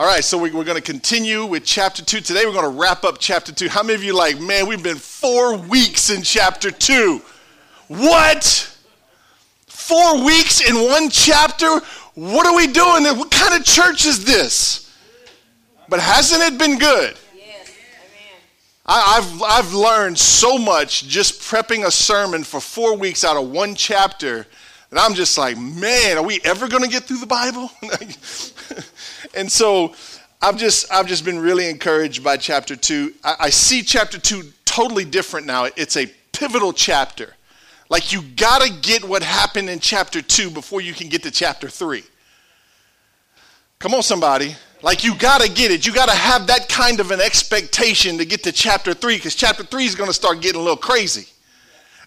All right, so we, are going to continue with chapter 2. Today we're going to wrap up chapter 2. How many of you like, man, we've been four weeks in chapter 2? What? Four weeks in one chapter? What are we doing? What kind of church is this? But hasn't it been good? I, I've, I've learned so much just prepping a sermon for four weeks out of one chapter and I'm just like, man, are we ever going to get through the Bible? and so I've just, I've just been really encouraged by chapter two. I, I see chapter two totally different now. It's a pivotal chapter. Like you got to get what happened in chapter two before you can get to chapter three. Come on, somebody. Like you got to get it. You got to have that kind of an expectation to get to chapter three because chapter three is to start getting a little crazy.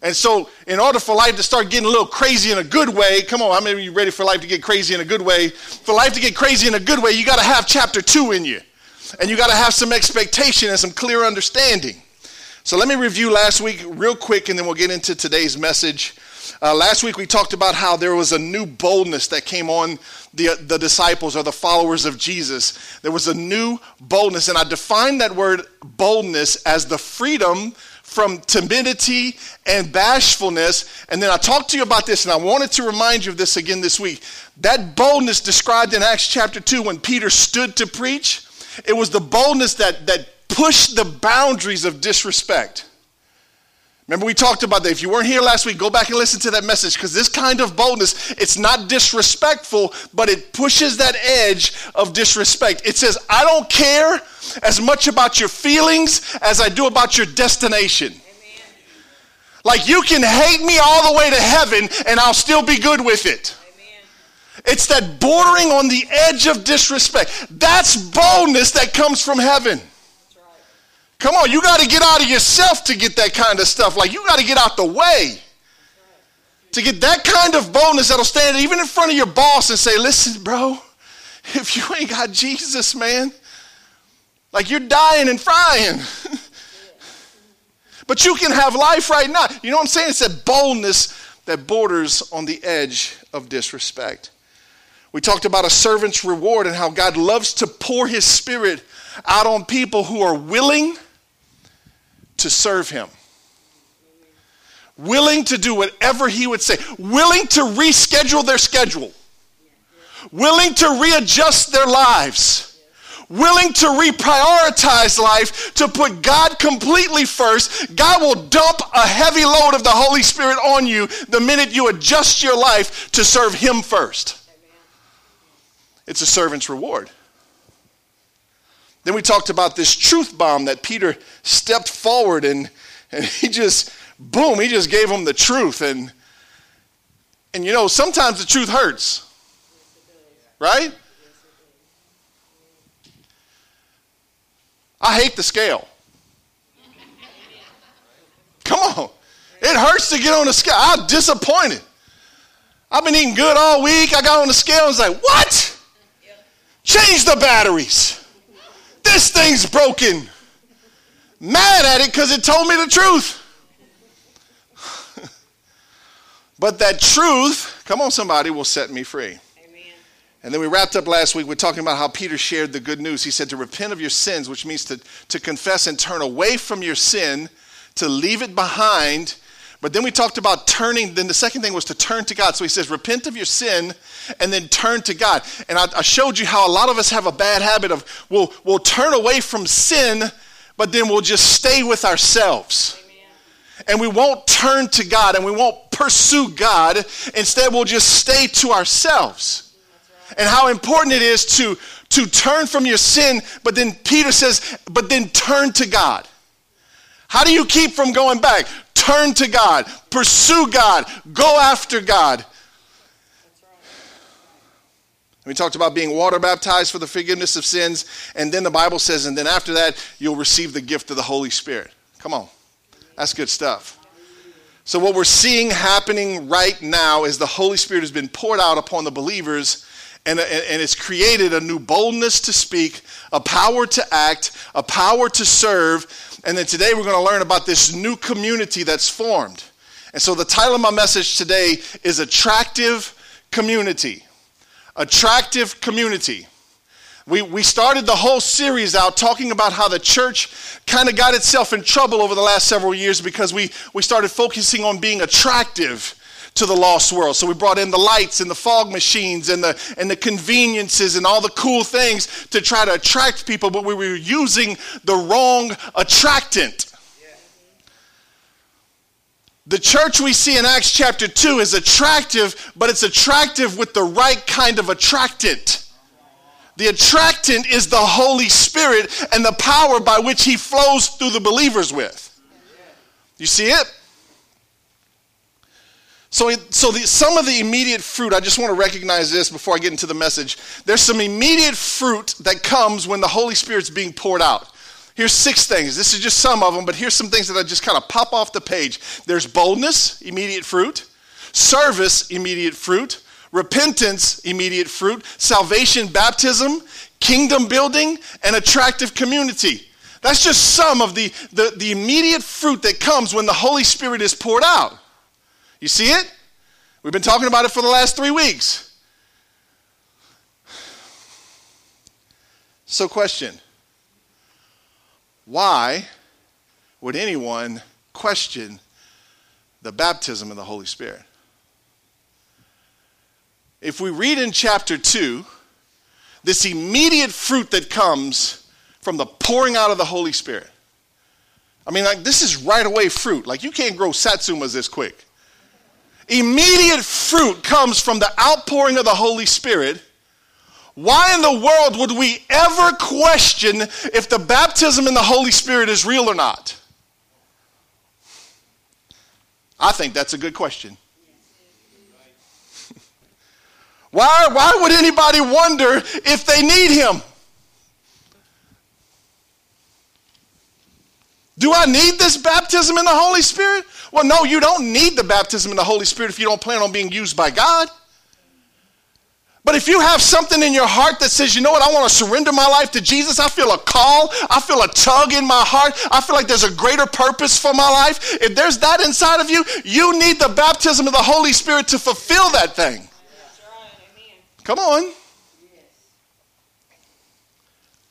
And so, in order for life to start getting a little crazy in a good way, come on, how many of you ready for life to get crazy in a good way? For life to get crazy in a good way, you got to have chapter two in you. And you got to have some expectation and some clear understanding. So, let me review last week real quick, and then we'll get into today's message. Uh, last week, we talked about how there was a new boldness that came on the, the disciples or the followers of Jesus. There was a new boldness, and I defined that word boldness as the freedom from timidity and bashfulness. And then I talked to you about this, and I wanted to remind you of this again this week. That boldness described in Acts chapter 2 when Peter stood to preach, it was the boldness that, that pushed the boundaries of disrespect. Remember, we talked about that. If you weren't here last week, go back and listen to that message because this kind of boldness, it's not disrespectful, but it pushes that edge of disrespect. It says, I don't care as much about your feelings as I do about your destination. Amen. Like you can hate me all the way to heaven and I'll still be good with it. Amen. It's that bordering on the edge of disrespect. That's boldness that comes from heaven. Come on, you got to get out of yourself to get that kind of stuff. Like, you got to get out the way. To get that kind of boldness that'll stand even in front of your boss and say, listen, bro, if you ain't got Jesus, man, like you're dying and frying. but you can have life right now. You know what I'm saying? It's that boldness that borders on the edge of disrespect. We talked about a servant's reward and how God loves to pour his spirit out on people who are willing to serve him. Willing to do whatever he would say, willing to reschedule their schedule, willing to readjust their lives, willing to reprioritize life, to put God completely first. God will dump a heavy load of the Holy Spirit on you the minute you adjust your life to serve him first. It's a servant's reward. Then we talked about this truth bomb that Peter stepped forward and, and he just, boom, he just gave them the truth. And, and you know, sometimes the truth hurts, right? I hate the scale. Come on. It hurts to get on the scale. I'm disappointed. I've been eating good all week. I got on the scale and was like, what? Change the batteries. This thing's broken. Mad at it because it told me the truth. but that truth, come on, somebody, will set me free. And then we wrapped up last week with talking about how Peter shared the good news. He said to repent of your sins, which means to, to confess and turn away from your sin, to leave it behind, but then we talked about turning. Then the second thing was to turn to God. So he says, repent of your sin and then turn to God. And I, I showed you how a lot of us have a bad habit of we'll, we'll turn away from sin, but then we'll just stay with ourselves. Amen. And we won't turn to God and we won't pursue God. Instead, we'll just stay to ourselves. Right. And how important it is to, to turn from your sin, but then Peter says, but then turn to God. How do you keep from going back? Turn to God, pursue God, go after God. We talked about being water baptized for the forgiveness of sins, and then the Bible says, and then after that, you'll receive the gift of the Holy Spirit. Come on. That's good stuff. So, what we're seeing happening right now is the Holy Spirit has been poured out upon the believers, and, and it's created a new boldness to speak, a power to act, a power to serve, and then today we're going to learn about this new community that's formed. And so the title of my message today is Attractive Community. Attractive Community. We, we started the whole series out talking about how the church kind of got itself in trouble over the last several years because we, we started focusing on being attractive to the lost world. So we brought in the lights and the fog machines and the, and the conveniences and all the cool things to try to attract people, but we were using the wrong attractant. The church we see in Acts chapter 2 is attractive, but it's attractive with the right kind of attractant. The attractant is the Holy Spirit and the power by which He flows through the believers with. You see it? So, so the, some of the immediate fruit, I just want to recognize this before I get into the message. There's some immediate fruit that comes when the Holy Spirit's being poured out. Here's six things. This is just some of them, but here's some things that I just kind of pop off the page. There's boldness, immediate fruit, service, immediate fruit, repentance, immediate fruit, salvation, baptism, kingdom building, and attractive community. That's just some of the, the, the immediate fruit that comes when the Holy Spirit is poured out. You see it? We've been talking about it for the last three weeks. So, question Why would anyone question the baptism of the Holy Spirit? if we read in chapter 2, this immediate fruit that comes from the pouring out of the Holy Spirit. I mean, like, this is right away fruit. Like, you can't grow satsumas this quick. Immediate fruit comes from the outpouring of the Holy Spirit. Why in the world would we ever question if the baptism in the Holy Spirit is real or not? I think that's a good question. Why, why would anybody wonder if they need him? Do I need this baptism in the Holy Spirit? Well, no, you don't need the baptism in the Holy Spirit if you don't plan on being used by God. But if you have something in your heart that says, you know what, I want to surrender my life to Jesus, I feel a call, I feel a tug in my heart, I feel like there's a greater purpose for my life. If there's that inside of you, you need the baptism of the Holy Spirit to fulfill that thing. Come on.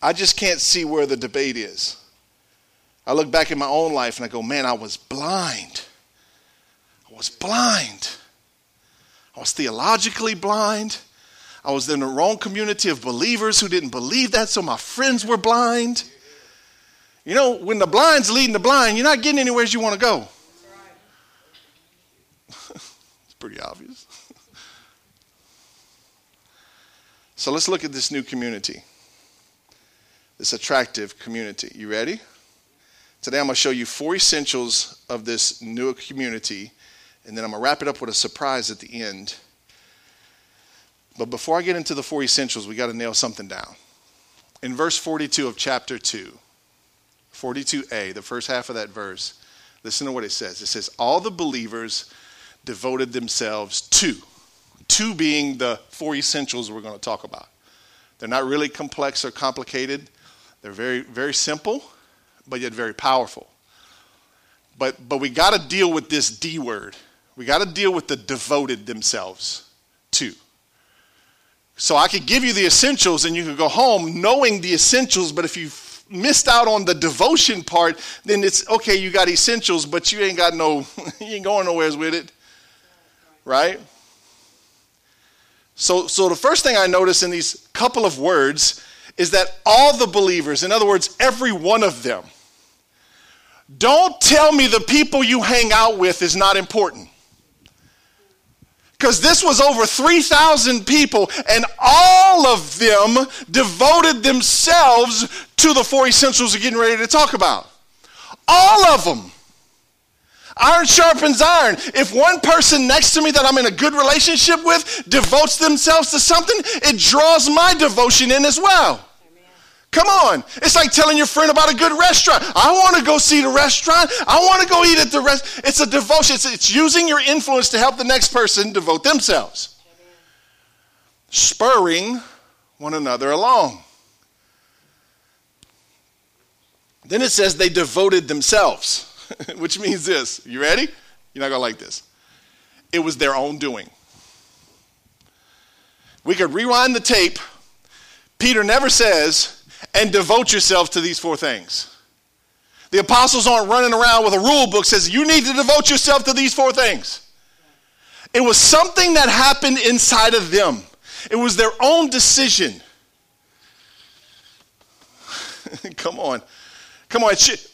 I just can't see where the debate is. I look back in my own life and I go, man, I was blind. Was blind. I was theologically blind. I was in the wrong community of believers who didn't believe that, so my friends were blind. You know, when the blind's leading the blind, you're not getting anywhere you want to go. it's pretty obvious. So let's look at this new community, this attractive community. You ready? Today I'm going to show you four essentials of this new community, and then I'm going to wrap it up with a surprise at the end. But before I get into the four essentials, we got to nail something down. In verse 42 of chapter 2, 42a, the first half of that verse, listen to what it says. It says, All the believers devoted themselves to two being the four essentials we're going to talk about. They're not really complex or complicated. They're very, very simple, but yet very powerful. But, but we got to deal with this D word. We got to deal with the devoted themselves too. So I could give you the essentials and you could go home knowing the essentials, but if you missed out on the devotion part, then it's okay, you got essentials, but you ain't got no, you ain't going nowheres with it. Right? So, so the first thing I notice in these couple of words is that all the believers, in other words, every one of them, don't tell me the people you hang out with is not important. Because this was over 3,000 people, and all of them devoted themselves to the four essentials we're getting ready to talk about. All of them. Iron sharpens iron. If one person next to me that I'm in a good relationship with devotes themselves to something, it draws my devotion in as well. Come on. It's like telling your friend about a good restaurant. I want to go see the restaurant. I want to go eat at the restaurant. It's a devotion. It's, it's, using your influence to help the next person devote themselves. Spurring one another along. Then it says they devoted themselves. which means this. You ready? You're not going to like this. It was their own doing. We could rewind the tape, Peter never says, and devote yourself to these four things. The apostles aren't running around with a rule book says you need to devote yourself to these four things. It was something that happened inside of them. It was their own decision. Come on. Come on. Shit.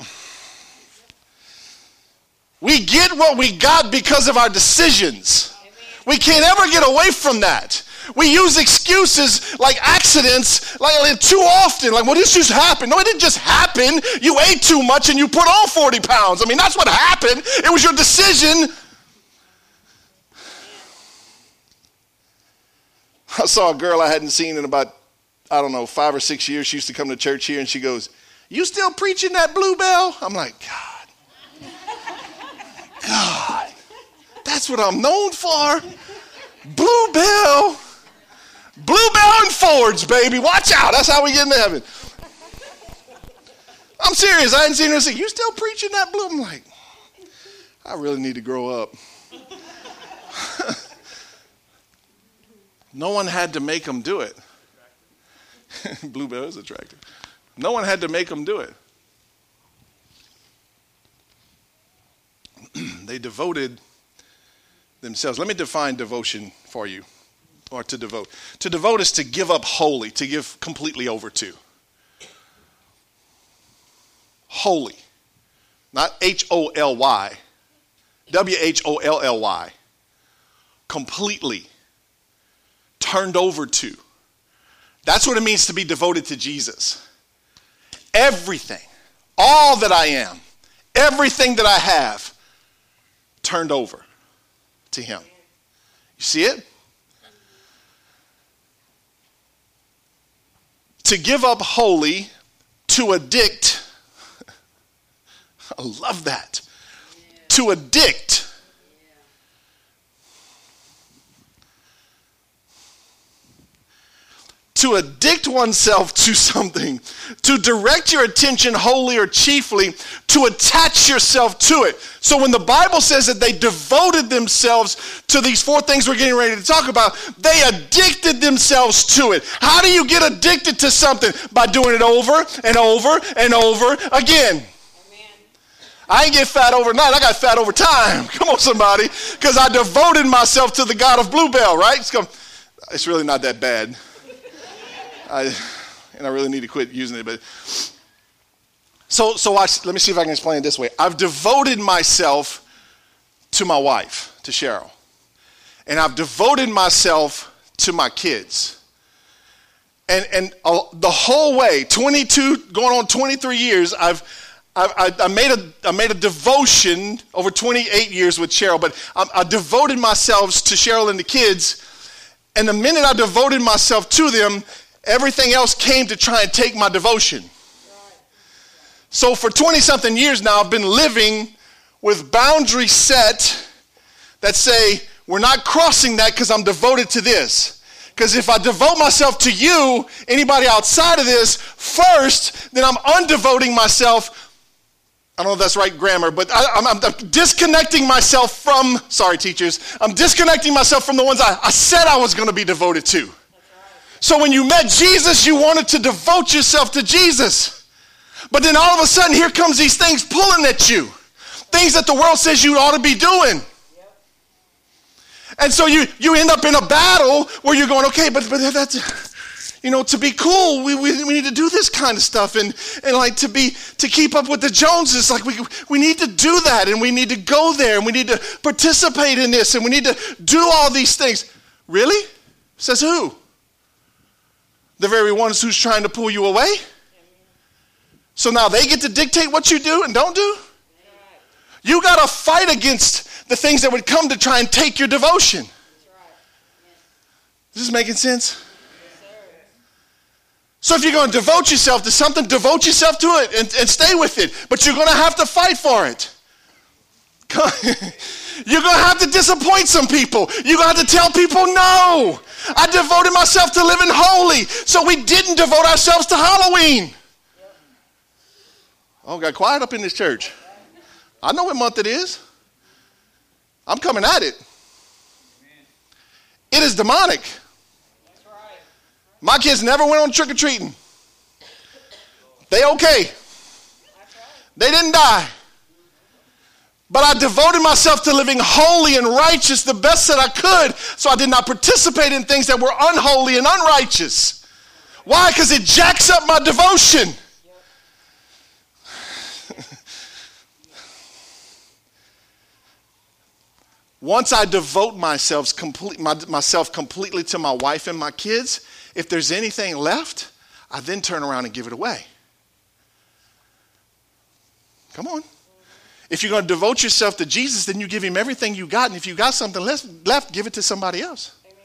We get what we got because of our decisions. We can't ever get away from that. We use excuses like accidents like too often. Like, well, this just happened. No, it didn't just happen. You ate too much and you put on 40 pounds. I mean, that's what happened. It was your decision. I saw a girl I hadn't seen in about, I don't know, five or six years. She used to come to church here and she goes, You still preaching that bluebell? I'm like, God. God. That's what I'm known for. Bluebell. Bluebell and Fords, baby. Watch out. That's how we get into heaven. I'm serious. I hadn't seen her say, You still preaching that blue? I'm like, I really need to grow up. no one had to make them do it. Bluebell is attractive. No one had to make them do it. they devoted themselves. Let me define devotion for you or to devote. To devote is to give up wholly, to give completely over to. Wholly. Not H O L Y, W H O L L Y. Completely. Turned over to. That's what it means to be devoted to Jesus. Everything, all that I am, everything that I have, turned over to Him. You see it? To give up wholly, to addict. I love that. Yeah. To addict. To addict oneself to something, to direct your attention wholly or chiefly, to attach yourself to it. So when the Bible says that they devoted themselves to these four things we're getting ready to talk about, they addicted themselves to it. How do you get addicted to something? By doing it over and over and over again. I ain't get fat overnight. I got fat over time. Come on, somebody. Because I devoted myself to the God of Bluebell, right? It's, it's really not that bad. I, and I really need to quit using it. But so, so watch, let me see if I can explain it this way. I've devoted myself to my wife, to Cheryl, and I've devoted myself to my kids. And, and uh, the whole way, 22, going on 23 years, I've, I, I, made a, I made a devotion over 28 years with Cheryl, but I, I devoted myself to Cheryl and the kids. And the minute I devoted myself to them, Everything else came to try and take my devotion. So for 20 something years now, I've been living with boundaries set that say, we're not crossing that because I'm devoted to this. Because if I devote myself to you, anybody outside of this, first, then I'm undevoting myself. I don't know if that's right grammar, but I, am disconnecting myself from, sorry, teachers, I'm disconnecting myself from the ones I, I said I was going to be devoted to. So when you met Jesus, you wanted to devote yourself to Jesus. But then all of a sudden, here comes these things pulling at you. Things that the world says you ought to be doing. And so you, you end up in a battle where you're going, okay, but, but that's, you know, to be cool, we, we, we need to do this kind of stuff. And, and like to be, to keep up with the Joneses, like we, we need to do that and we need to go there and we need to participate in this and we need to do all these things. Really? Says who? The very ones who's trying to pull you away. So now they get to dictate what you do and don't do. You got to fight against the things that would come to try and take your devotion. Is this making sense? So if you're going to devote yourself to something, devote yourself to it and, and stay with it. But you're going to have to fight for it. You're going to have to disappoint some people. You're going to have to tell people no. I devoted myself to living holy, so we didn't devote ourselves to Halloween. Oh, got quiet up in this church. I know what month it is. I'm coming at it. It is demonic. My kids never went on trick or treating. They okay. They didn't die. But I devoted myself to living holy and righteous the best that I could, so I did not participate in things that were unholy and unrighteous. Why? Because it jacks up my devotion. Once I devote myself, complete, my, myself completely to my wife and my kids, if there's anything left, I then turn around and give it away. Come on. If you're going to devote yourself to Jesus, then you give him everything you got. And if you got something left, give it to somebody else. Amen.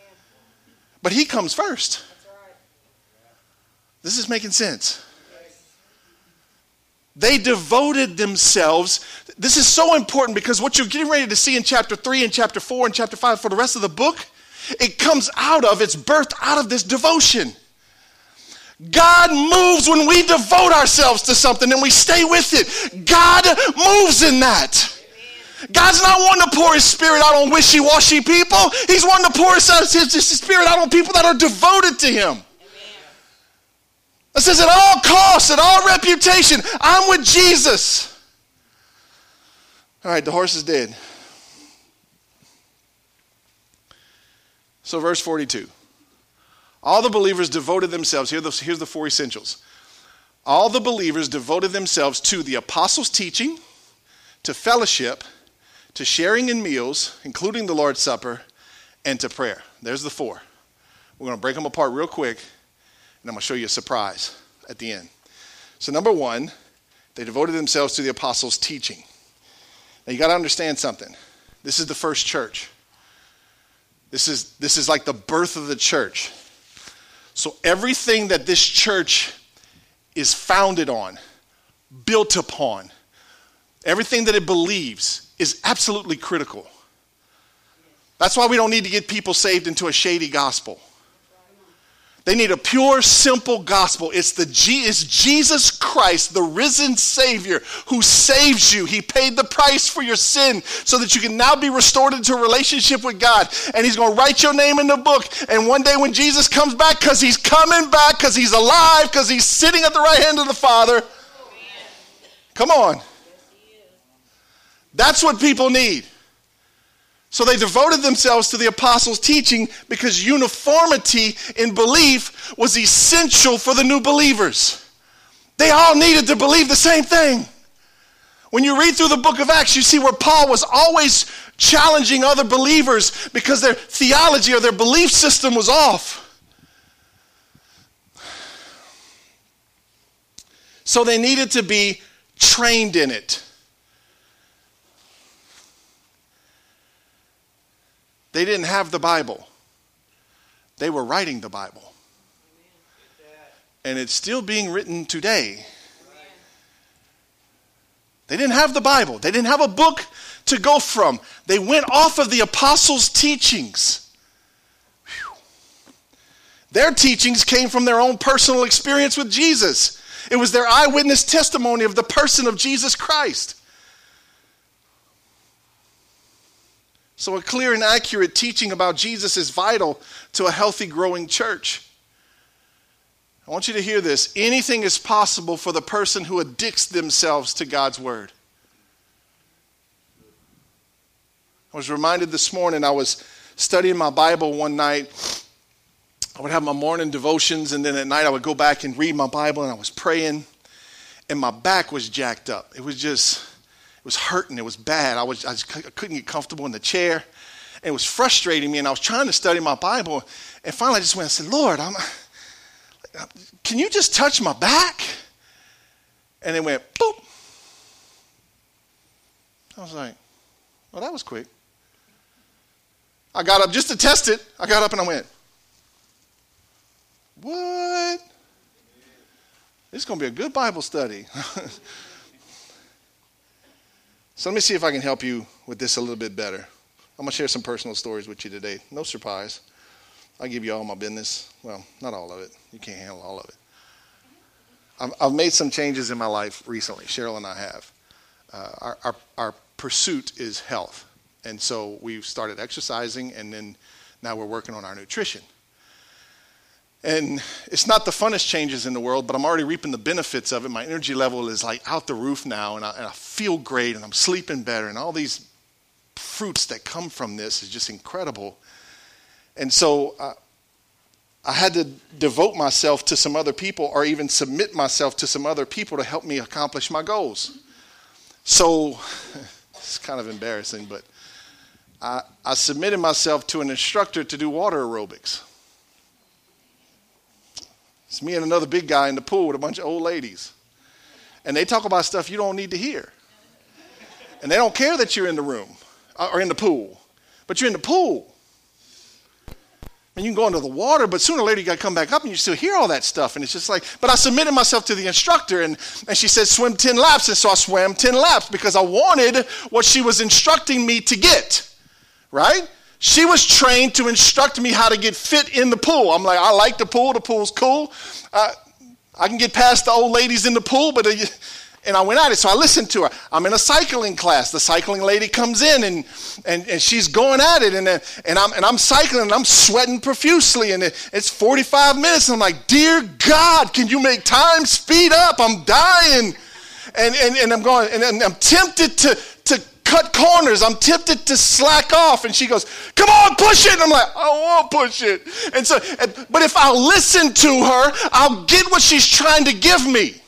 But he comes first. Right. This is making sense. They devoted themselves. This is so important because what you're getting ready to see in chapter 3 and chapter 4 and chapter 5 for the rest of the book, it comes out of, it's birthed out of this devotion. God moves when we devote ourselves to something and we stay with it. God moves in that. God's not wanting to pour his spirit out on wishy washy people. He's wanting to pour his, his spirit out on people that are devoted to him. It says, at all costs, at all reputation, I'm with Jesus. All right, the horse is dead. So, verse 42. All the believers devoted themselves, here here's the four essentials. All the believers devoted themselves to the apostles' teaching, to fellowship, to sharing in meals, including the Lord's Supper, and to prayer. There's the four. We're going to break them apart real quick, and I'm going to show you a surprise at the end. So, number one, they devoted themselves to the apostles' teaching. Now, you got to understand something. This is the first church. This is, this is like the birth of the church. So everything that this church is founded on, built upon, everything that it believes is absolutely critical. That's why we don't need to get people saved into a shady gospel. They need a pure, simple gospel. It's the G, it's Jesus Christ, the risen Savior, who saves you. He paid the price for your sin so that you can now be restored into a relationship with God. And He's going to write your name in the book. And one day when Jesus comes back, because He's coming back, because He's alive, because He's sitting at the right hand of the Father. Come on. That's what people need. So they devoted themselves to the apostles' teaching because uniformity in belief was essential for the new believers. They all needed to believe the same thing. When you read through the book of Acts, you see where Paul was always challenging other believers because their theology or their belief system was off. So they needed to be trained in it. They didn't have the Bible, they were writing the Bible. And it's still being written today. They didn't have the Bible, they didn't have a book to go from. They went off of the apostles' teachings. Whew. Their teachings came from their own personal experience with Jesus. It was their eyewitness testimony of the person of Jesus Christ. So, a clear and accurate teaching about Jesus is vital to a healthy, growing church. I want you to hear this. Anything is possible for the person who addicts themselves to God's Word. I was reminded this morning, I was studying my Bible one night. I would have my morning devotions, and then at night I would go back and read my Bible, and I was praying, and my back was jacked up. It was just it was hurting. It was bad. I, was, I, just, I couldn't get comfortable in the chair. And it was frustrating me. And I was trying to study my Bible. And finally, I just went and said, Lord, I'm, can you just touch my back? And it went, boop. I was like, well, that was quick. I got up just to test it. I got up and I went, what? This is going to be a good Bible study. So let me see if I can help you with this a little bit better. I'm going to share some personal stories with you today. No surprise. I'll give you all my business. Well, not all of it. You can't handle all of it. I've, I've made some changes in my life recently. Cheryl and I have. Uh, our, our, our pursuit is health. And so we've started exercising, and then now we're working on our nutrition. And it's not the funnest changes in the world, but I'm already reaping the benefits of it. My energy level is like out the roof now, and I, and I feel great, and I'm sleeping better, and all these fruits that come from this is just incredible. And so uh, I had to devote myself to some other people or even submit myself to some other people to help me accomplish my goals. So it's kind of embarrassing, but I, I submitted myself to an instructor to do water aerobics. It's me and another big guy in the pool with a bunch of old ladies. And they talk about stuff you don't need to hear. And they don't care that you're in the room uh, or in the pool, but you're in the pool. And you can go into the water, but sooner or later you got to come back up and you still hear all that stuff. And it's just like, but I submitted myself to the instructor and, and she said, swim 10 laps. And so I swam 10 laps because I wanted what she was instructing me to get, right? She was trained to instruct me how to get fit in the pool. I'm like, I like the pool. The pool's cool. Uh, I can get past the old ladies in the pool, but. Uh, and I went at it. So I listened to her. I'm in a cycling class. The cycling lady comes in and, and, and she's going at it. And, and, I'm, and I'm cycling and I'm sweating profusely. And it, it's 45 minutes. And I'm like, Dear God, can you make time speed up? I'm dying. And, and, and I'm going, and I'm tempted to, to cut corners. I'm tempted to slack off. And she goes, Come on, push it. And I'm like, I won't push it. And so, but if I'll listen to her, I'll get what she's trying to give me.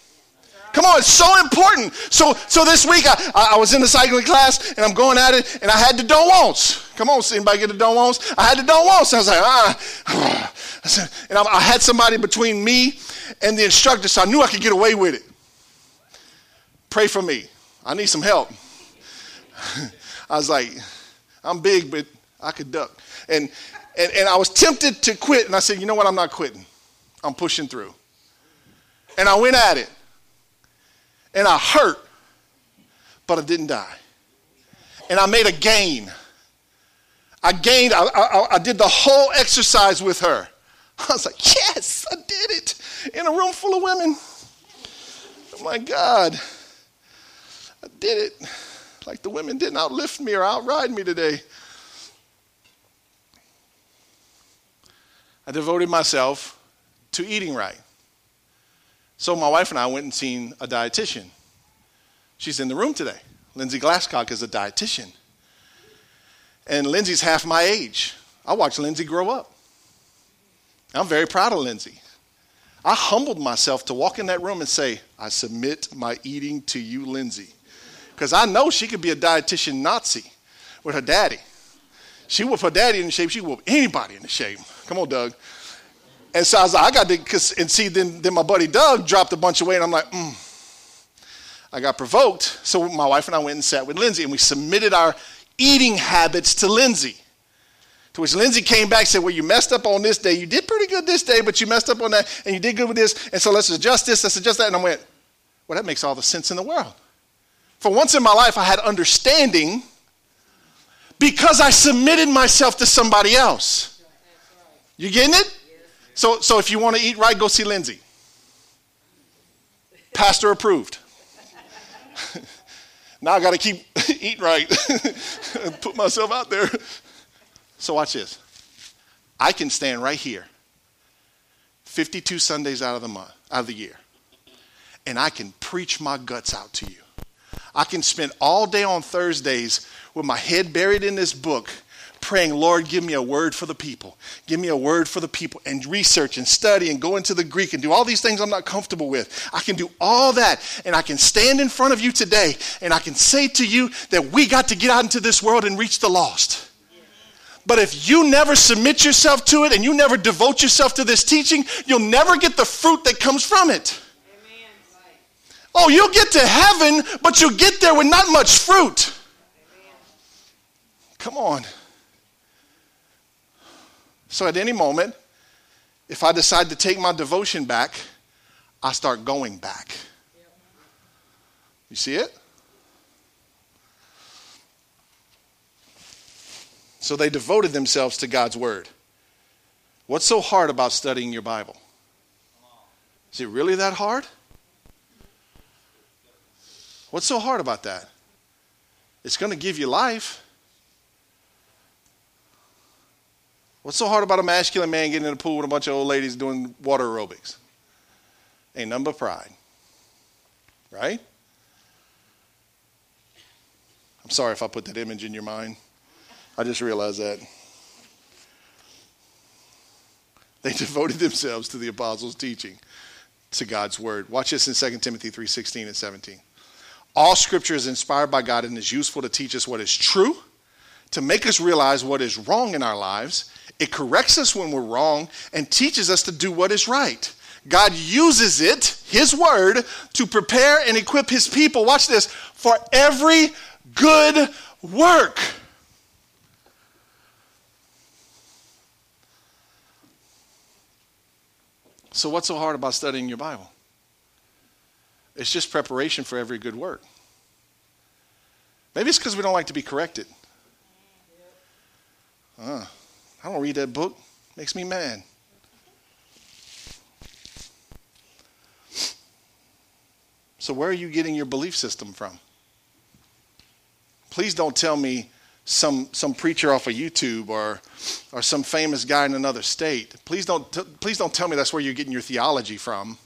Come on, it's so important. So, so this week I, I was in the cycling class and I'm going at it and I had the don't wants. Come on, see anybody get the don't wants? I had the don't wants. I was like, ah. I said, And I, I had somebody between me and the instructor, so I knew I could get away with it. Pray for me. I need some help. I was like, I'm big, but I could duck. And, and, and I was tempted to quit, and I said, you know what? I'm not quitting. I'm pushing through. And I went at it and I hurt, but I didn't die. And I made a gain. I gained, I, I, I, did the whole exercise with her. I was like, yes, I did it in a room full of women. Oh my God, I did it. Like the women didn't outlift me or outride me today. I devoted myself to eating right. So my wife and I went and seen a dietitian. She's in the room today. Lindsay Glasscock is a dietitian. And Lindsay's half my age. I watched Lindsay grow up. I'm very proud of Lindsay. I humbled myself to walk in that room and say, I submit my eating to you, Lindsay. Because I know she could be a dietitian Nazi with her daddy. She whoop her daddy in shape, she whoop anybody in the shape. Come on, Doug. And so I was like, I got to, cause, and see, then, then my buddy Doug dropped a bunch of weight, and I'm like, mm. I got provoked. So my wife and I went and sat with Lindsay, and we submitted our eating habits to Lindsay. To which Lindsay came back and said, Well, you messed up on this day. You did pretty good this day, but you messed up on that, and you did good with this. And so let's adjust this, let's adjust that. And I went, Well, that makes all the sense in the world. For once in my life, I had understanding because I submitted myself to somebody else. You getting it? So, so if you want to eat right, go see Lindsay. Pastor approved. now I got to keep eating right and put myself out there. So watch this. I can stand right here, 52 Sundays out of the month, out of the year, and I can preach my guts out to you. I can spend all day on Thursdays with my head buried in this book praying, Lord, give me a word for the people. Give me a word for the people, and research and study and go into the Greek and do all these things I'm not comfortable with. I can do all that, and I can stand in front of you today, and I can say to you that we got to get out into this world and reach the lost. But if you never submit yourself to it and you never devote yourself to this teaching, you'll never get the fruit that comes from it. Oh, you'll get to heaven, but you'll get there with not much fruit. Come on. So at any moment, if I decide to take my devotion back, I start going back. You see it? So they devoted themselves to God's word. What's so hard about studying your Bible? Is it really that hard? What's so hard about that? It's going to give you life. What's so hard about a masculine man getting in the pool with a bunch of old ladies doing water aerobics? Ain't but pride. Right? I'm sorry if I put that image in your mind. I just realized that. They devoted themselves to the apostles' teaching, to God's word. Watch this in 2 Timothy 3:16 and 17. All scripture is inspired by God and is useful to teach us what is true, to make us realize what is wrong in our lives. It corrects us when we're wrong and teaches us to do what is right. God uses it, his word, to prepare and equip his people. Watch this, for every good work. So, what's so hard about studying your Bible? It's just preparation for every good work. Maybe it's because we don't like to be corrected. Uh, I don't read that book. Makes me mad. So, where are you getting your belief system from? Please don't tell me some, some preacher off of YouTube or, or some famous guy in another state. Please don't, t- please don't tell me that's where you're getting your theology from.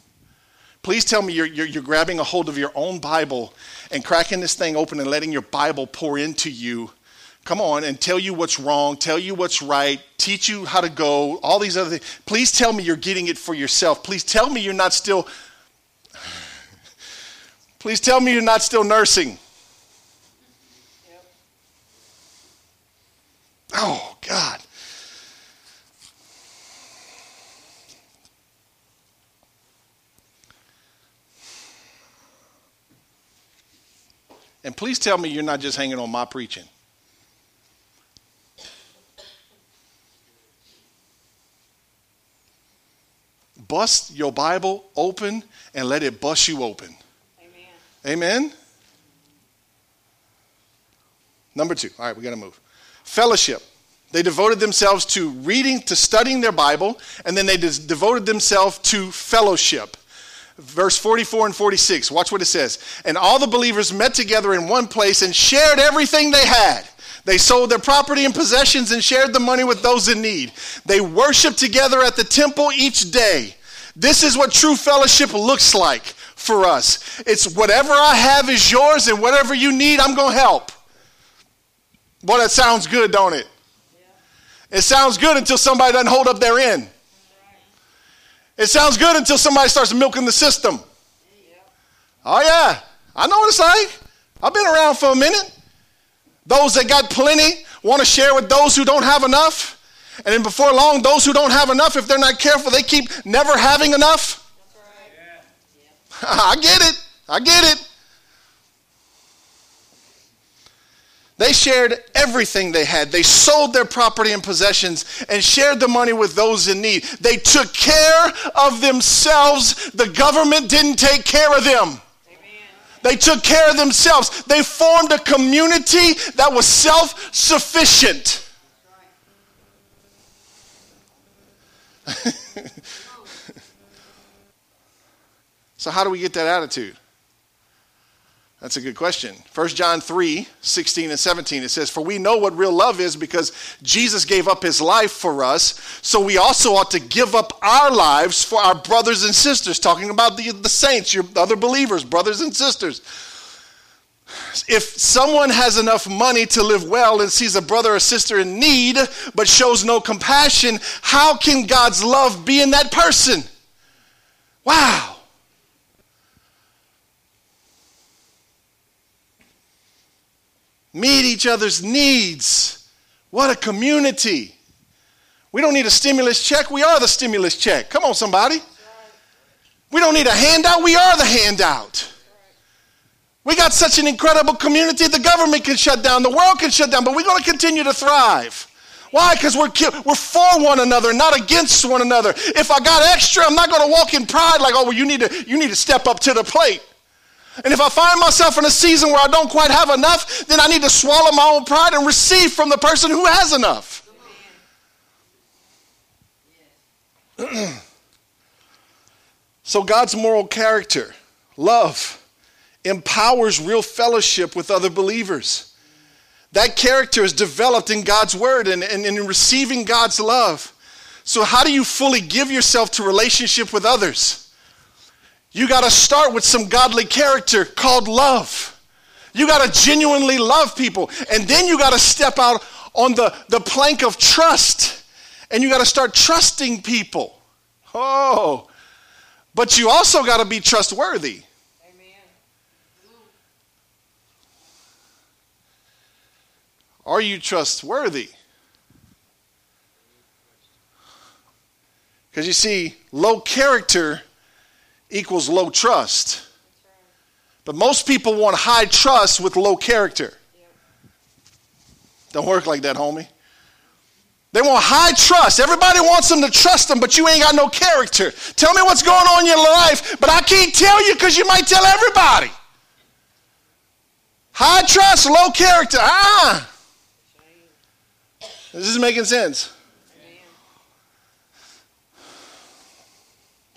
Please tell me you're, you're, you're, grabbing a hold of your own Bible and cracking this thing open and letting your Bible pour into you. Come on, and tell you what's wrong, tell you what's right, teach you how to go, all these other things. Please tell me you're getting it for yourself. Please tell me you're not still. Please tell me you're not still nursing. Oh, God. And please tell me you're not just hanging on my preaching. Bust your Bible open and let it bust you open. Amen. Amen? Number two. All right, we got to move. Fellowship. They devoted themselves to reading, to studying their Bible, and then they devoted themselves to fellowship. Verse 44 and 46, watch what it says. And all the believers met together in one place and shared everything they had. They sold their property and possessions and shared the money with those in need. They worshiped together at the temple each day. This is what true fellowship looks like for us. It's whatever I have is yours, and whatever you need, I'm going to help. Boy, that sounds good, don't it? It sounds good until somebody doesn't hold up their end. It sounds good until somebody starts milking the system. Oh, yeah. I know what it's like. I've been around for a minute. Those that got plenty want to share with those who don't have enough. And then before long, those who don't have enough, if they're not careful, they keep never having enough. Right. I get it. I get it. They shared everything they had. They sold their property and possessions and shared the money with those in need. They took care of themselves. The government didn't take care of them. They took care of themselves. They formed a community that was self sufficient. so, how do we get that attitude? That's a good question. 1 John 3 16 and 17, it says, For we know what real love is because Jesus gave up his life for us, so we also ought to give up our lives for our brothers and sisters. Talking about the, the saints, your other believers, brothers and sisters. If someone has enough money to live well and sees a brother or sister in need but shows no compassion, how can God's love be in that person? Meet each other's needs. What a community. We don't need a stimulus check. We are the stimulus check. Come on, somebody. We don't need a handout. We are the handout. We got such an incredible community, the government can shut down, the world can shut down, but we're going to continue to thrive. Why? Because we're, we're for one another, not against one another. If I got extra, I'm not going to walk in pride like, oh, well, you need, to, you need to step up to the plate. And if I find myself in a season where I don't quite have enough, then I need to swallow my own pride and receive from the person who has enough. so, God's moral character, love, empowers real fellowship with other believers. That character is developed in God's word and, and, and in receiving God's love. So, how do you fully give yourself to relationship with others? You got to start with some godly character called love. You got to genuinely love people. And then you got to step out on the, the plank of trust. And you got to start trusting people. Oh, but you also got to be trustworthy. Amen. Are you trustworthy? Because you see, low character equals low trust. But most people want high trust with low character. Don't work like that, homie. They want high trust. Everybody wants them to trust them, but you ain't got no character. Tell me what's going on in your life, but I can't tell you because you might tell everybody. High trust, low character. Ah. This is making sense.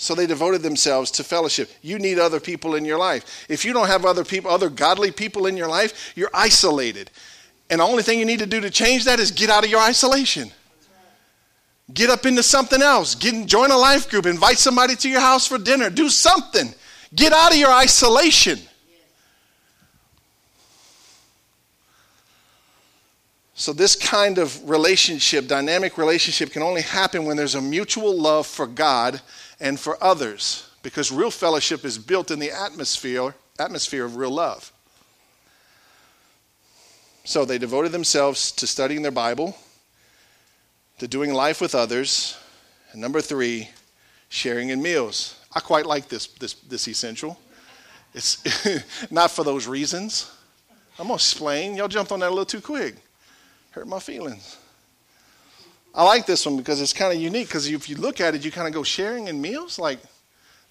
So they devoted themselves to fellowship. You need other people in your life. If you don't have other people, other godly people in your life, you're isolated. And the only thing you need to do to change that is get out of your isolation. Get up into something else. Get, join a life group. Invite somebody to your house for dinner. Do something. Get out of your isolation. So, this kind of relationship, dynamic relationship, can only happen when there's a mutual love for God and for others, because real fellowship is built in the atmosphere, atmosphere of real love. So, they devoted themselves to studying their Bible, to doing life with others, and number three, sharing in meals. I quite like this, this, this essential. It's not for those reasons. I'm to explain. Y'all jumped on that a little too quick hurt my feelings. I like this one because it's kind of unique because if you look at it, you kind of go sharing in meals. Like,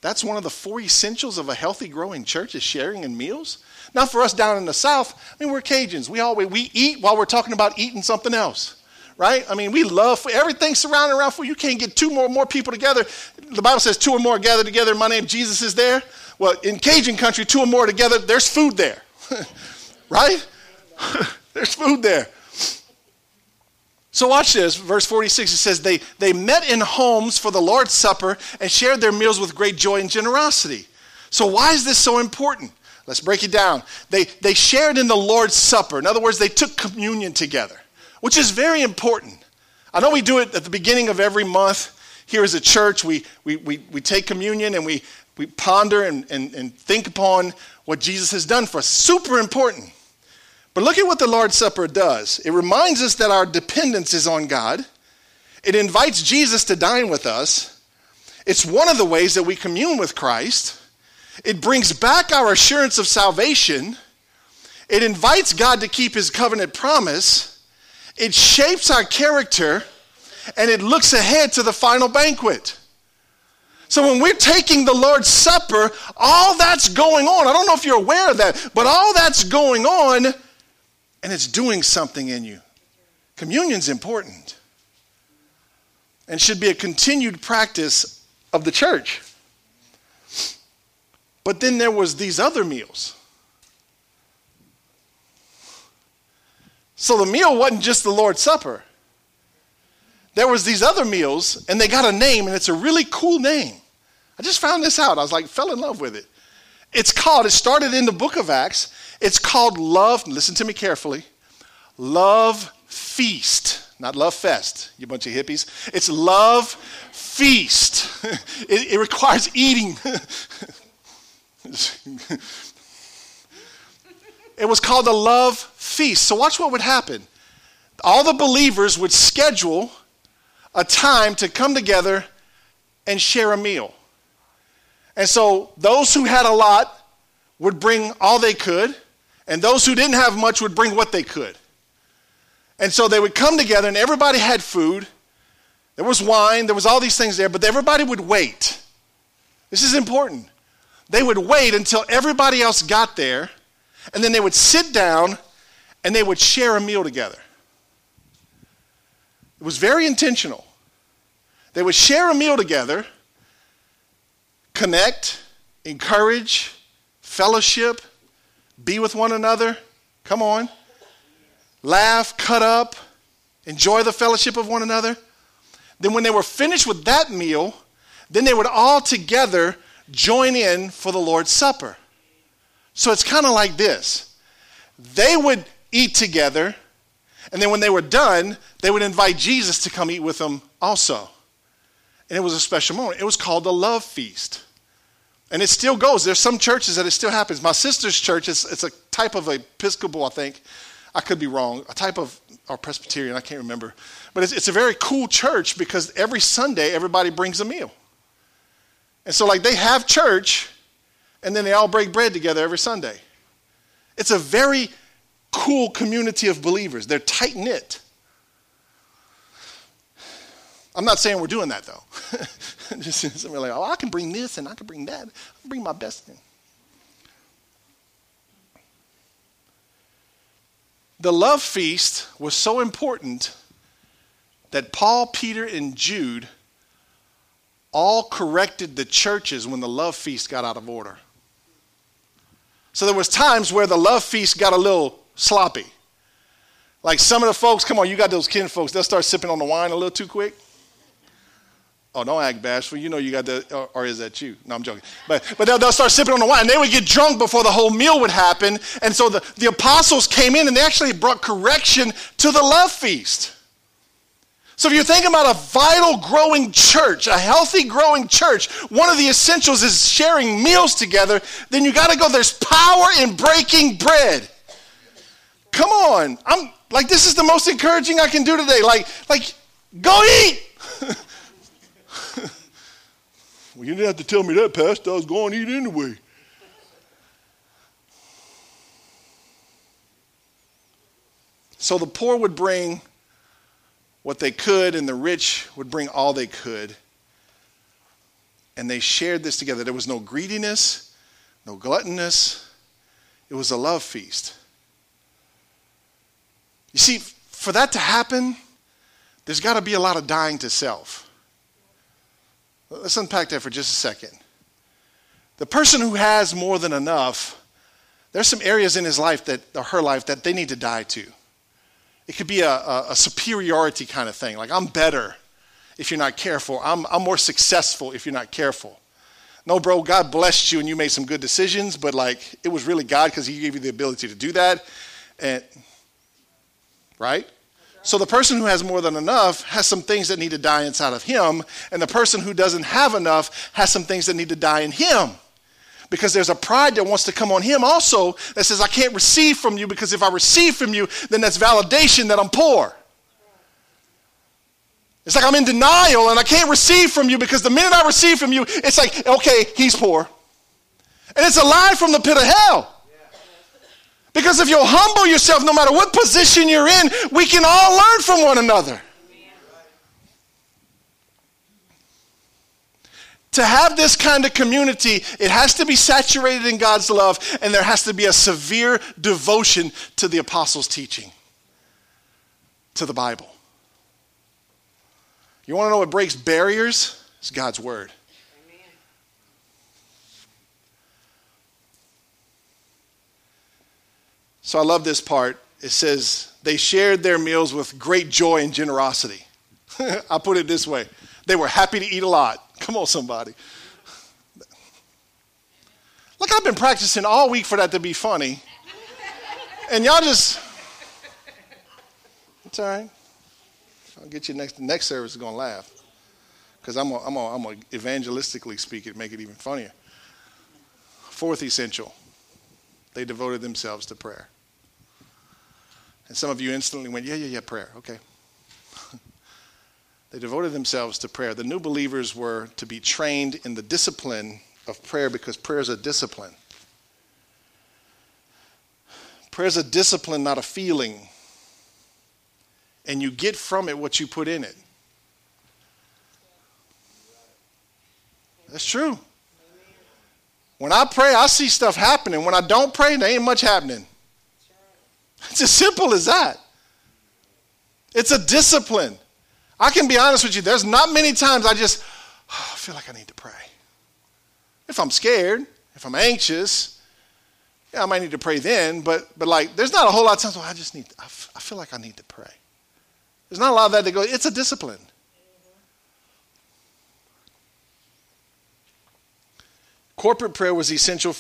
that's one of the four essentials of a healthy, growing church is sharing in meals. Now, for us down in the South, I mean, we're Cajuns. We always we eat while we're talking about eating something else, right? I mean, we love everything surrounding around food. You can't get two more more people together. The Bible says two or more gathered together. My name Jesus is there. Well, in Cajun country, two or more together, there's food there, right? there's food there. So watch this, verse 46, it says, they, they met in homes for the Lord's Supper and shared their meals with great joy and generosity. So why is this so important? Let's break it down. They, they shared in the Lord's Supper. In other words, they took communion together, which is very important. I know we do it at the beginning of every month. Here as a church, we, we, we, we take communion and we, we ponder and, and, and think upon what Jesus has done for us. Super important. But look at what the Lord's Supper does it reminds us that our dependence is on God, it invites Jesus to dine with us. It's one of the ways that we commune with Christ. It brings back our assurance of salvation. It invites God to keep his covenant promise. It shapes our character and it looks ahead to the final banquet. So when we're taking the Lord's Supper, all that's going on, I don't know if you're aware of that, but all that's going on and it's doing something in you. Communion's important and should be a continued practice of the church. But then there was these other meals. So the meal wasn't just the Lord's Supper. There was these other meals and they got a name and it's a really cool name. I just found this out. I was like fell in love with it. It's called it started in the book of Acts it's called Love, listen to me carefully, Love Feast, not Love Fest, you bunch of hippies. It's Love Feast. it, it requires eating. it was called the Love Feast. So, watch what would happen. All the believers would schedule a time to come together and share a meal. And so, those who had a lot would bring all they could and those who didn't have much would bring what they could. And so they would come together, and everybody had food. There was wine, there was all these things there, but everybody would wait. This is important. They would wait until everybody else got there, and then they would sit down and they would share a meal together. It was very intentional. They would share a meal together, connect, encourage, fellowship, be with one another. Come on. laugh, cut up, enjoy the fellowship of one another. Then, when they were finished with that meal, then they would all together join in for the Lord's Supper. So it's kind of like this they would eat together, and then when they were done, they would invite Jesus to come eat with them also. And it was a special moment. It was called the love feast. And it still goes. There's some churches that it still happens. My sister's church, is, it's a type of Episcopal, I think. I could be wrong. A type of, or Presbyterian, I can't remember. But it's, it's a very cool church because every Sunday, everybody brings a meal. And so, like, they have church, and then they all break bread together every Sunday. It's a very cool community of believers. They're tight knit. I'm not saying we're doing that though. Just something like, oh, I can bring this and I can bring that. I bring my best thing. The love feast was so important that Paul, Peter, and Jude all corrected the churches when the love feast got out of order. So there was times where the love feast got a little sloppy. Like some of the folks, come on, you got those kin folks, they'll start sipping on the wine a little too quick. Oh, don't act bashful. You know you got the, or, uh, or, is that you? No, I'm joking. But, but they'll, they'll start sipping on the wine. And they would get drunk before the whole meal would happen. And so the, the apostles came in and they actually brought correction to the love feast. So if you're thinking about a vital growing church, a healthy growing church, one of the essentials is sharing meals together, then you got to go, there's power in breaking bread. Come on. I'm like this is the most encouraging I can do today. Like, like, go eat. well, you didn't have to tell me that, Pastor. I was going to eat anyway. So the poor would bring what they could, and the rich would bring all they could. And they shared this together. There was no greediness, no gluttonous. It was a love feast. You see, for that to happen, there's got to be a lot of dying to self. Let's unpack that for just a second. The person who has more than enough, there's some areas in his life that, or her life, that they need to die to. It could be a, a, a superiority kind of thing, like I'm better if you're not careful, I'm, I'm more successful if you're not careful. No, bro, God blessed you and you made some good decisions, but like it was really God because He gave you the ability to do that. And right? So the person who has more than enough has some things that need to die inside of him, and the person who doesn't have enough has some things that need to die in him. Because there's a pride that wants to come on him also that says, I can't receive from you because if I receive from you, then that's validation that I'm poor. It's like I'm in denial and I can't receive from you because the minute I receive from you, it's like, okay, he's poor. And it's a lie from the pit of hell. Because if you'll humble yourself, no matter what position you're in, we can all learn from one another. To have this kind of community, it has to be saturated in God's love, and there has to be a severe devotion to the apostles' teaching, to the Bible. You want to know what breaks barriers? It's God's Word. So I love this part. It says, they shared their meals with great joy and generosity. I put it this way they were happy to eat a lot. Come on, somebody. Look, I've been practicing all week for that to be funny. And y'all just, it's all right. I'll get you next, the next service is going to laugh. Because I'm going I'm to evangelistically speak it, make it even funnier. Fourth essential, they devoted themselves to prayer. And some of you instantly went, yeah, yeah, yeah, prayer. Okay. they devoted themselves to prayer. The new believers were to be trained in the discipline of prayer because prayer is a discipline. Prayer is a discipline, not a feeling. And you get from it what you put in it. That's true. When I pray, I see stuff happening. When I don't pray, there ain't much happening. It's as simple as that. It's a discipline. I can be honest with you, there's not many times I just oh, I feel like I need to pray. If I'm scared, if I'm anxious, Yeah, I might need to pray then, but, but like, there's not a whole lot of times, well, I just need, I, f- I feel like I need to pray. There's not a lot of that to go, it's a discipline. Corporate prayer was essential,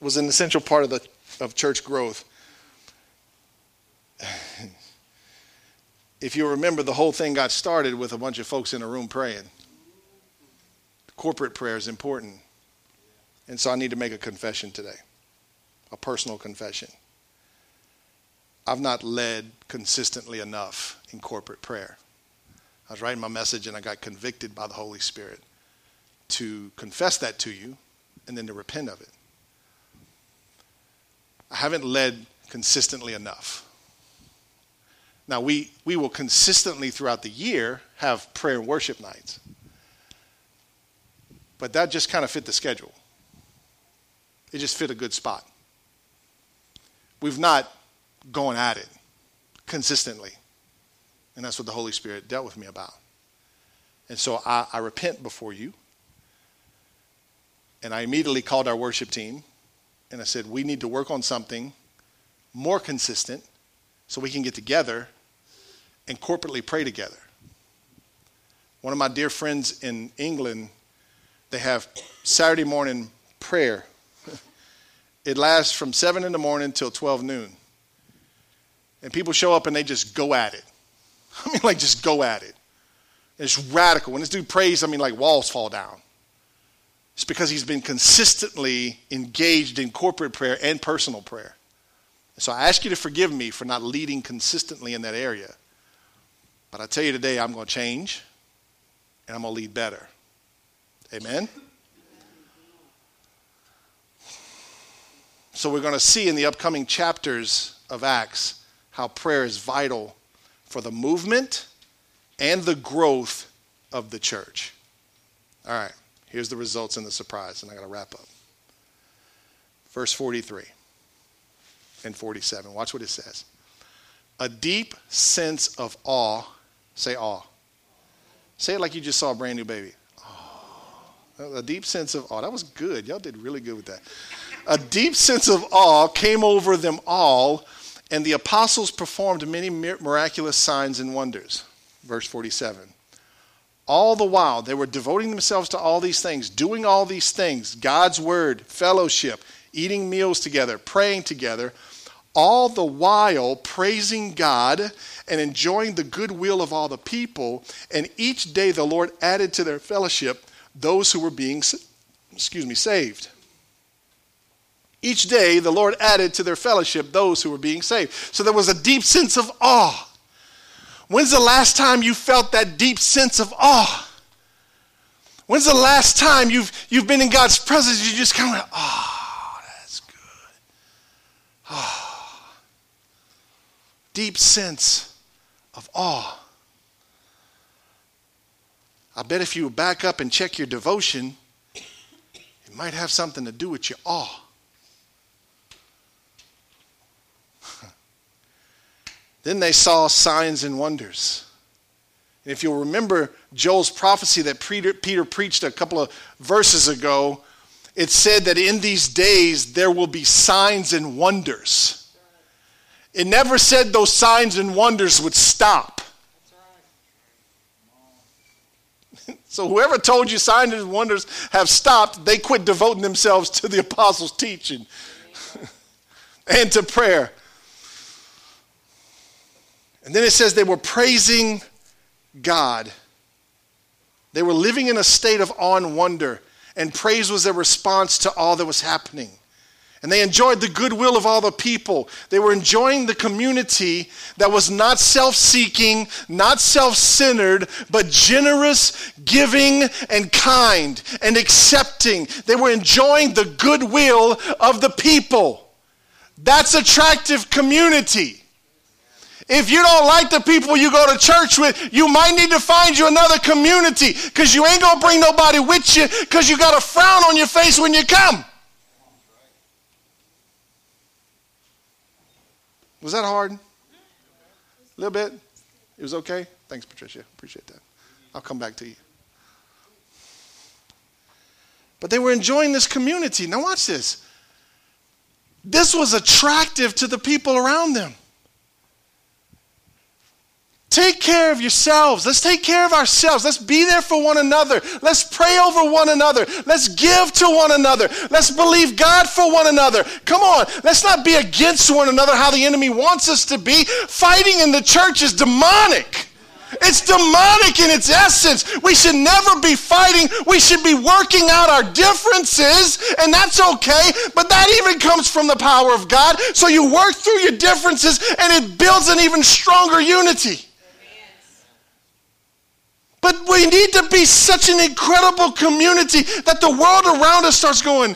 was an essential part of the of church growth. If you remember, the whole thing got started with a bunch of folks in a room praying. Corporate prayer is important. And so I need to make a confession today, a personal confession. I've not led consistently enough in corporate prayer. I was writing my message and I got convicted by the Holy Spirit to confess that to you and then to repent of it. I haven't led consistently enough. Now, we, we will consistently throughout the year have prayer and worship nights. But that just kind of fit the schedule. It just fit a good spot. We've not gone at it consistently. And that's what the Holy Spirit dealt with me about. And so I, I repent before you. And I immediately called our worship team and I said, we need to work on something more consistent so we can get together and corporately pray together. One of my dear friends in England, they have Saturday morning prayer. it lasts from 7 in the morning till 12 noon. And people show up and they just go at it. I mean, like, just go at it. It's radical. When this dude prays, I mean, like, walls fall down. It's because he's been consistently engaged in corporate prayer and personal prayer. So I ask you to forgive me for not leading consistently in that area. But I tell you today, I'm going to change and I'm going to lead better. Amen? So we're going to see in the upcoming chapters of Acts how prayer is vital for the movement and the growth of the church. All right. Here's the results and the surprise, and I got to wrap up. Verse 43 and 47. Watch what it says. A deep sense of awe. Say awe. Say it like you just saw a brand new baby. Oh, a deep sense of awe. That was good. Y'all did really good with that. A deep sense of awe came over them all, and the apostles performed many miraculous signs and wonders. Verse 47. All the while, they were devoting themselves to all these things, doing all these things God's word, fellowship, eating meals together, praying together, all the while praising God and enjoying the goodwill of all the people. And each day the Lord added to their fellowship those who were being, excuse me, saved. Each day the Lord added to their fellowship those who were being saved. So there was a deep sense of awe When's the last time you felt that deep sense of awe? When's the last time you've, you've been in God's presence? You just kind of, oh, ah, that's good. Oh. Deep sense of awe. I bet if you back up and check your devotion, it might have something to do with your awe. Then they saw signs and wonders. And if you'll remember Joel's prophecy that Peter, Peter preached a couple of verses ago, it said that in these days there will be signs and wonders. It never said those signs and wonders would stop. So whoever told you signs and wonders have stopped, they quit devoting themselves to the apostles' teaching and to prayer. And then it says they were praising God. They were living in a state of awe and wonder, and praise was their response to all that was happening. And they enjoyed the goodwill of all the people. They were enjoying the community that was not self seeking, not self centered, but generous, giving, and kind and accepting. They were enjoying the goodwill of the people. That's attractive community. If you don't like the people you go to church with, you might need to find you another community because you ain't going to bring nobody with you because you got a frown on your face when you come. Was that hard? A little bit? It was okay? Thanks, Patricia. Appreciate that. I'll come back to you. But they were enjoying this community. Now, watch this. this was attractive to the people around them. Take care of yourselves. Let's take care of ourselves. Let's be there for one another. Let's pray over one another. Let's give to one another. Let's believe God for one another. Come on. Let's not be against one another how the enemy wants us to be. Fighting in the church is demonic. It's demonic in its essence. We should never be fighting. We should be working out our differences, and that's okay. But that even comes from the power of God. So you work through your differences, and it builds an even stronger unity. But we need to be such an incredible community that the world around us starts going,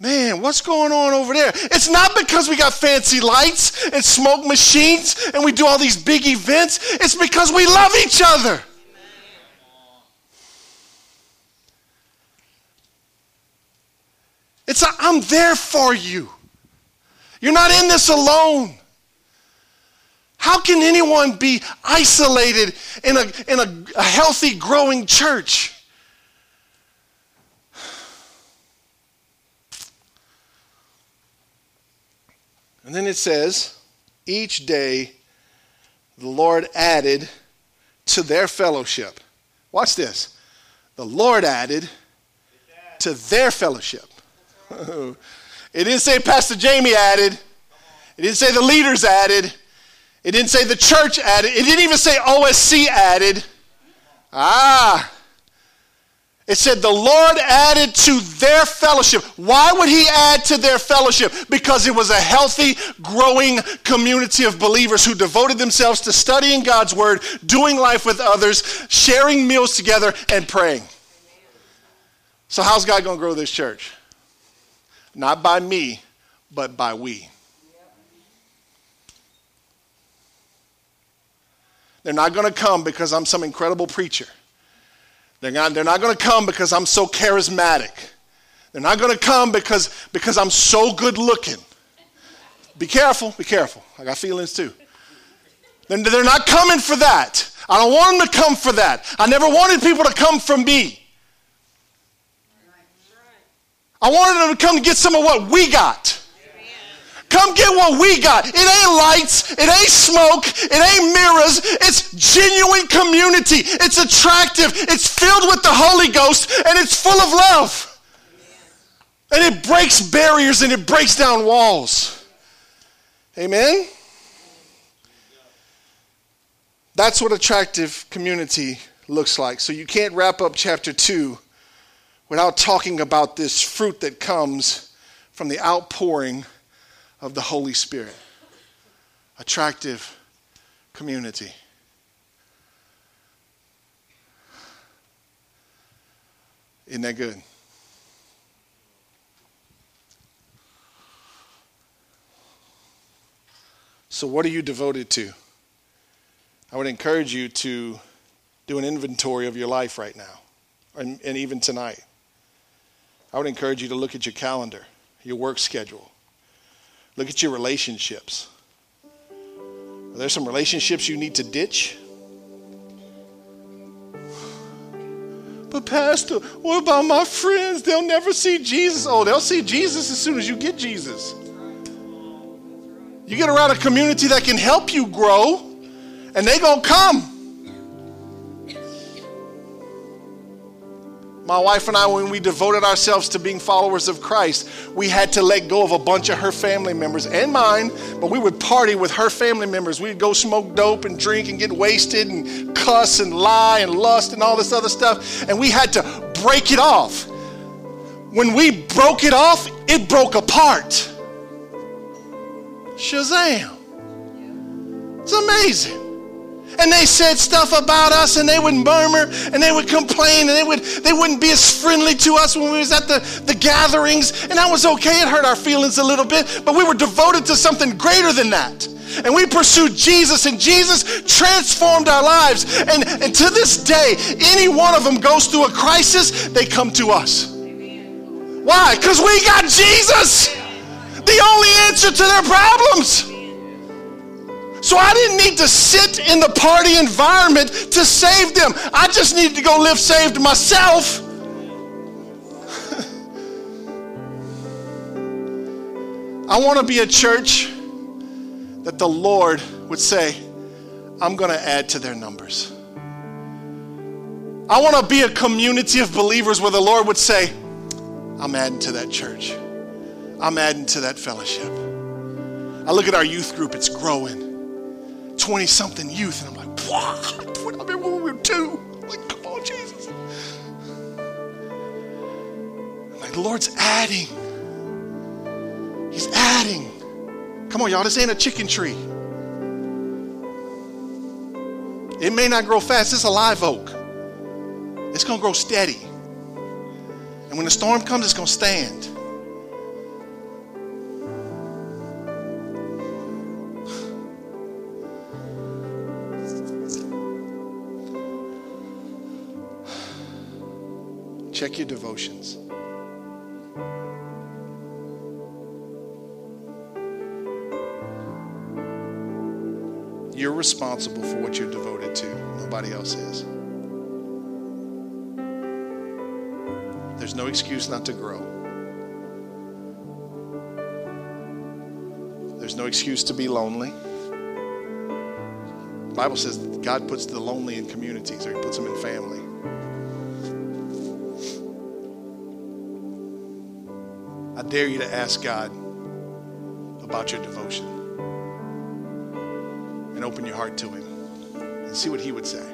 man, what's going on over there? It's not because we got fancy lights and smoke machines and we do all these big events. It's because we love each other. It's i I'm there for you. You're not in this alone. How can anyone be isolated in a, in a, a healthy, growing church? And then it says, each day the Lord added to their fellowship. Watch this. The Lord added to their fellowship. it didn't say Pastor Jamie added. It didn't say the leaders added. It didn't say the church added. It didn't even say OSC added. Ah. It said the Lord added to their fellowship. Why would he add to their fellowship? Because it was a healthy, growing community of believers who devoted themselves to studying God's word, doing life with others, sharing meals together, and praying. So, how's God going to grow this church? Not by me, but by we. They're not going to come because I'm some incredible preacher. They're not, they're not going to come because I'm so charismatic. They're not going to come because, because I'm so good looking. Be careful, be careful. I got feelings too. They're not coming for that. I don't want them to come for that. I never wanted people to come from me. I wanted them to come to get some of what we got. Come get what we got. It ain't lights, it ain't smoke, it ain't mirrors. It's genuine community. It's attractive, it's filled with the Holy Ghost, and it's full of love. And it breaks barriers and it breaks down walls. Amen? That's what attractive community looks like. So you can't wrap up chapter 2 without talking about this fruit that comes from the outpouring of the Holy Spirit. Attractive community. Isn't that good? So, what are you devoted to? I would encourage you to do an inventory of your life right now, and, and even tonight. I would encourage you to look at your calendar, your work schedule. Look at your relationships. Are there some relationships you need to ditch? But, Pastor, what about my friends? They'll never see Jesus. Oh, they'll see Jesus as soon as you get Jesus. You get around a community that can help you grow, and they're going to come. My wife and I, when we devoted ourselves to being followers of Christ, we had to let go of a bunch of her family members and mine, but we would party with her family members. We'd go smoke dope and drink and get wasted and cuss and lie and lust and all this other stuff. And we had to break it off. When we broke it off, it broke apart. Shazam. It's amazing and they said stuff about us and they would murmur and they would complain and they would they wouldn't be as friendly to us when we was at the, the gatherings. And that was okay it hurt our feelings a little bit but we were devoted to something greater than that. And we pursued jesus and jesus transformed our lives. And, and to this day any one of them goes through a crisis they come to us. Why? Because we got jesus. The only answer to their problems so I didn't need to sit in the party environment to save them. I just needed to go live saved myself. I want to be a church that the Lord would say, I'm going to add to their numbers. I want to be a community of believers where the Lord would say, I'm adding to that church. I'm adding to that fellowship. I look at our youth group, it's growing. 20 something youth, and I'm like, what? I remember when we were two. Like, come on, Jesus. I'm like, the Lord's adding. He's adding. Come on, y'all, this ain't a chicken tree. It may not grow fast, it's a live oak. It's to grow steady. And when the storm comes, it's to stand. Check your devotions. You're responsible for what you're devoted to. Nobody else is. There's no excuse not to grow. There's no excuse to be lonely. The Bible says God puts the lonely in communities or he puts them in family. Dare you to ask God about your devotion and open your heart to Him and see what He would say.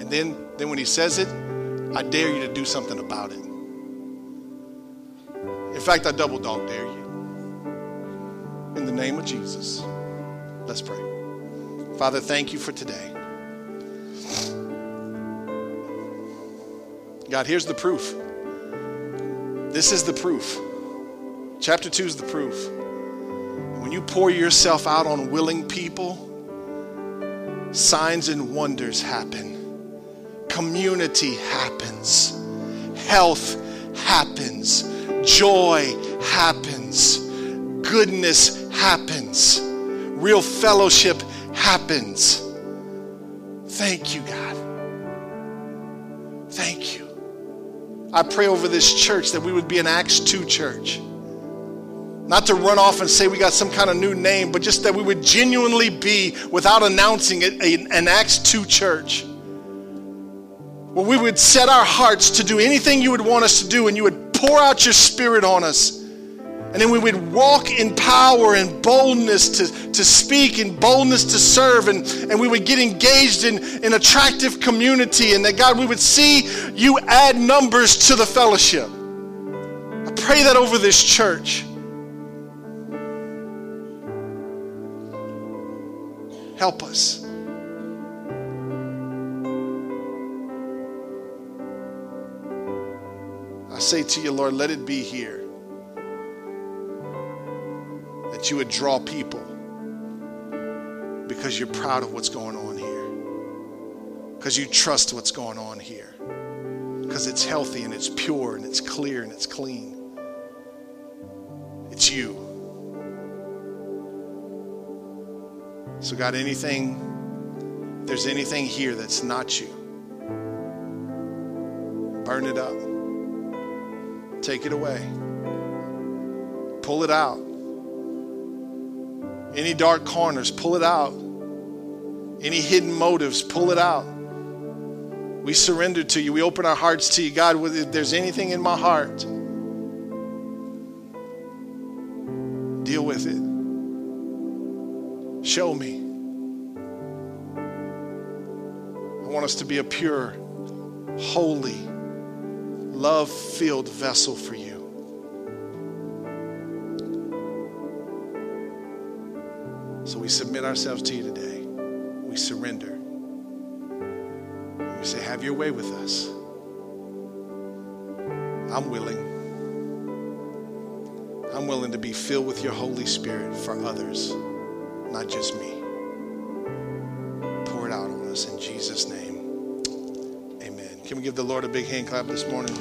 And then, then when He says it, I dare you to do something about it. In fact, I double dog dare you. In the name of Jesus, let's pray. Father, thank you for today. God, here's the proof. This is the proof. Chapter 2 is the proof. When you pour yourself out on willing people, signs and wonders happen, community happens, health happens, joy happens, goodness happens, real fellowship happens. Thank you, God. Thank you. I pray over this church that we would be an Acts 2 church. Not to run off and say we got some kind of new name, but just that we would genuinely be, without announcing it, an Acts 2 church. Where we would set our hearts to do anything you would want us to do, and you would pour out your spirit on us and then we would walk in power and boldness to, to speak and boldness to serve. And, and we would get engaged in an attractive community. And that, God, we would see you add numbers to the fellowship. I pray that over this church. Help us. I say to you, Lord, let it be here that you would draw people because you're proud of what's going on here, because you trust what's going on here, because it's healthy and it's pure and it's clear and it's clean. It's you. So, God, anything, if there's anything here that's not you, burn it up. Take it away. Pull it out. Any dark corners, pull it out. Any hidden motives, pull it out. We surrender to you. We open our hearts to you. God, if there's anything in my heart, deal with it. Show me. I want us to be a pure, holy, love filled vessel for you. We submit ourselves to you today. We surrender. We say, Have your way with us. I'm willing. I'm willing to be filled with your Holy Spirit for others, not just me. Pour it out on us in Jesus' name. Amen. Can we give the Lord a big hand clap this morning?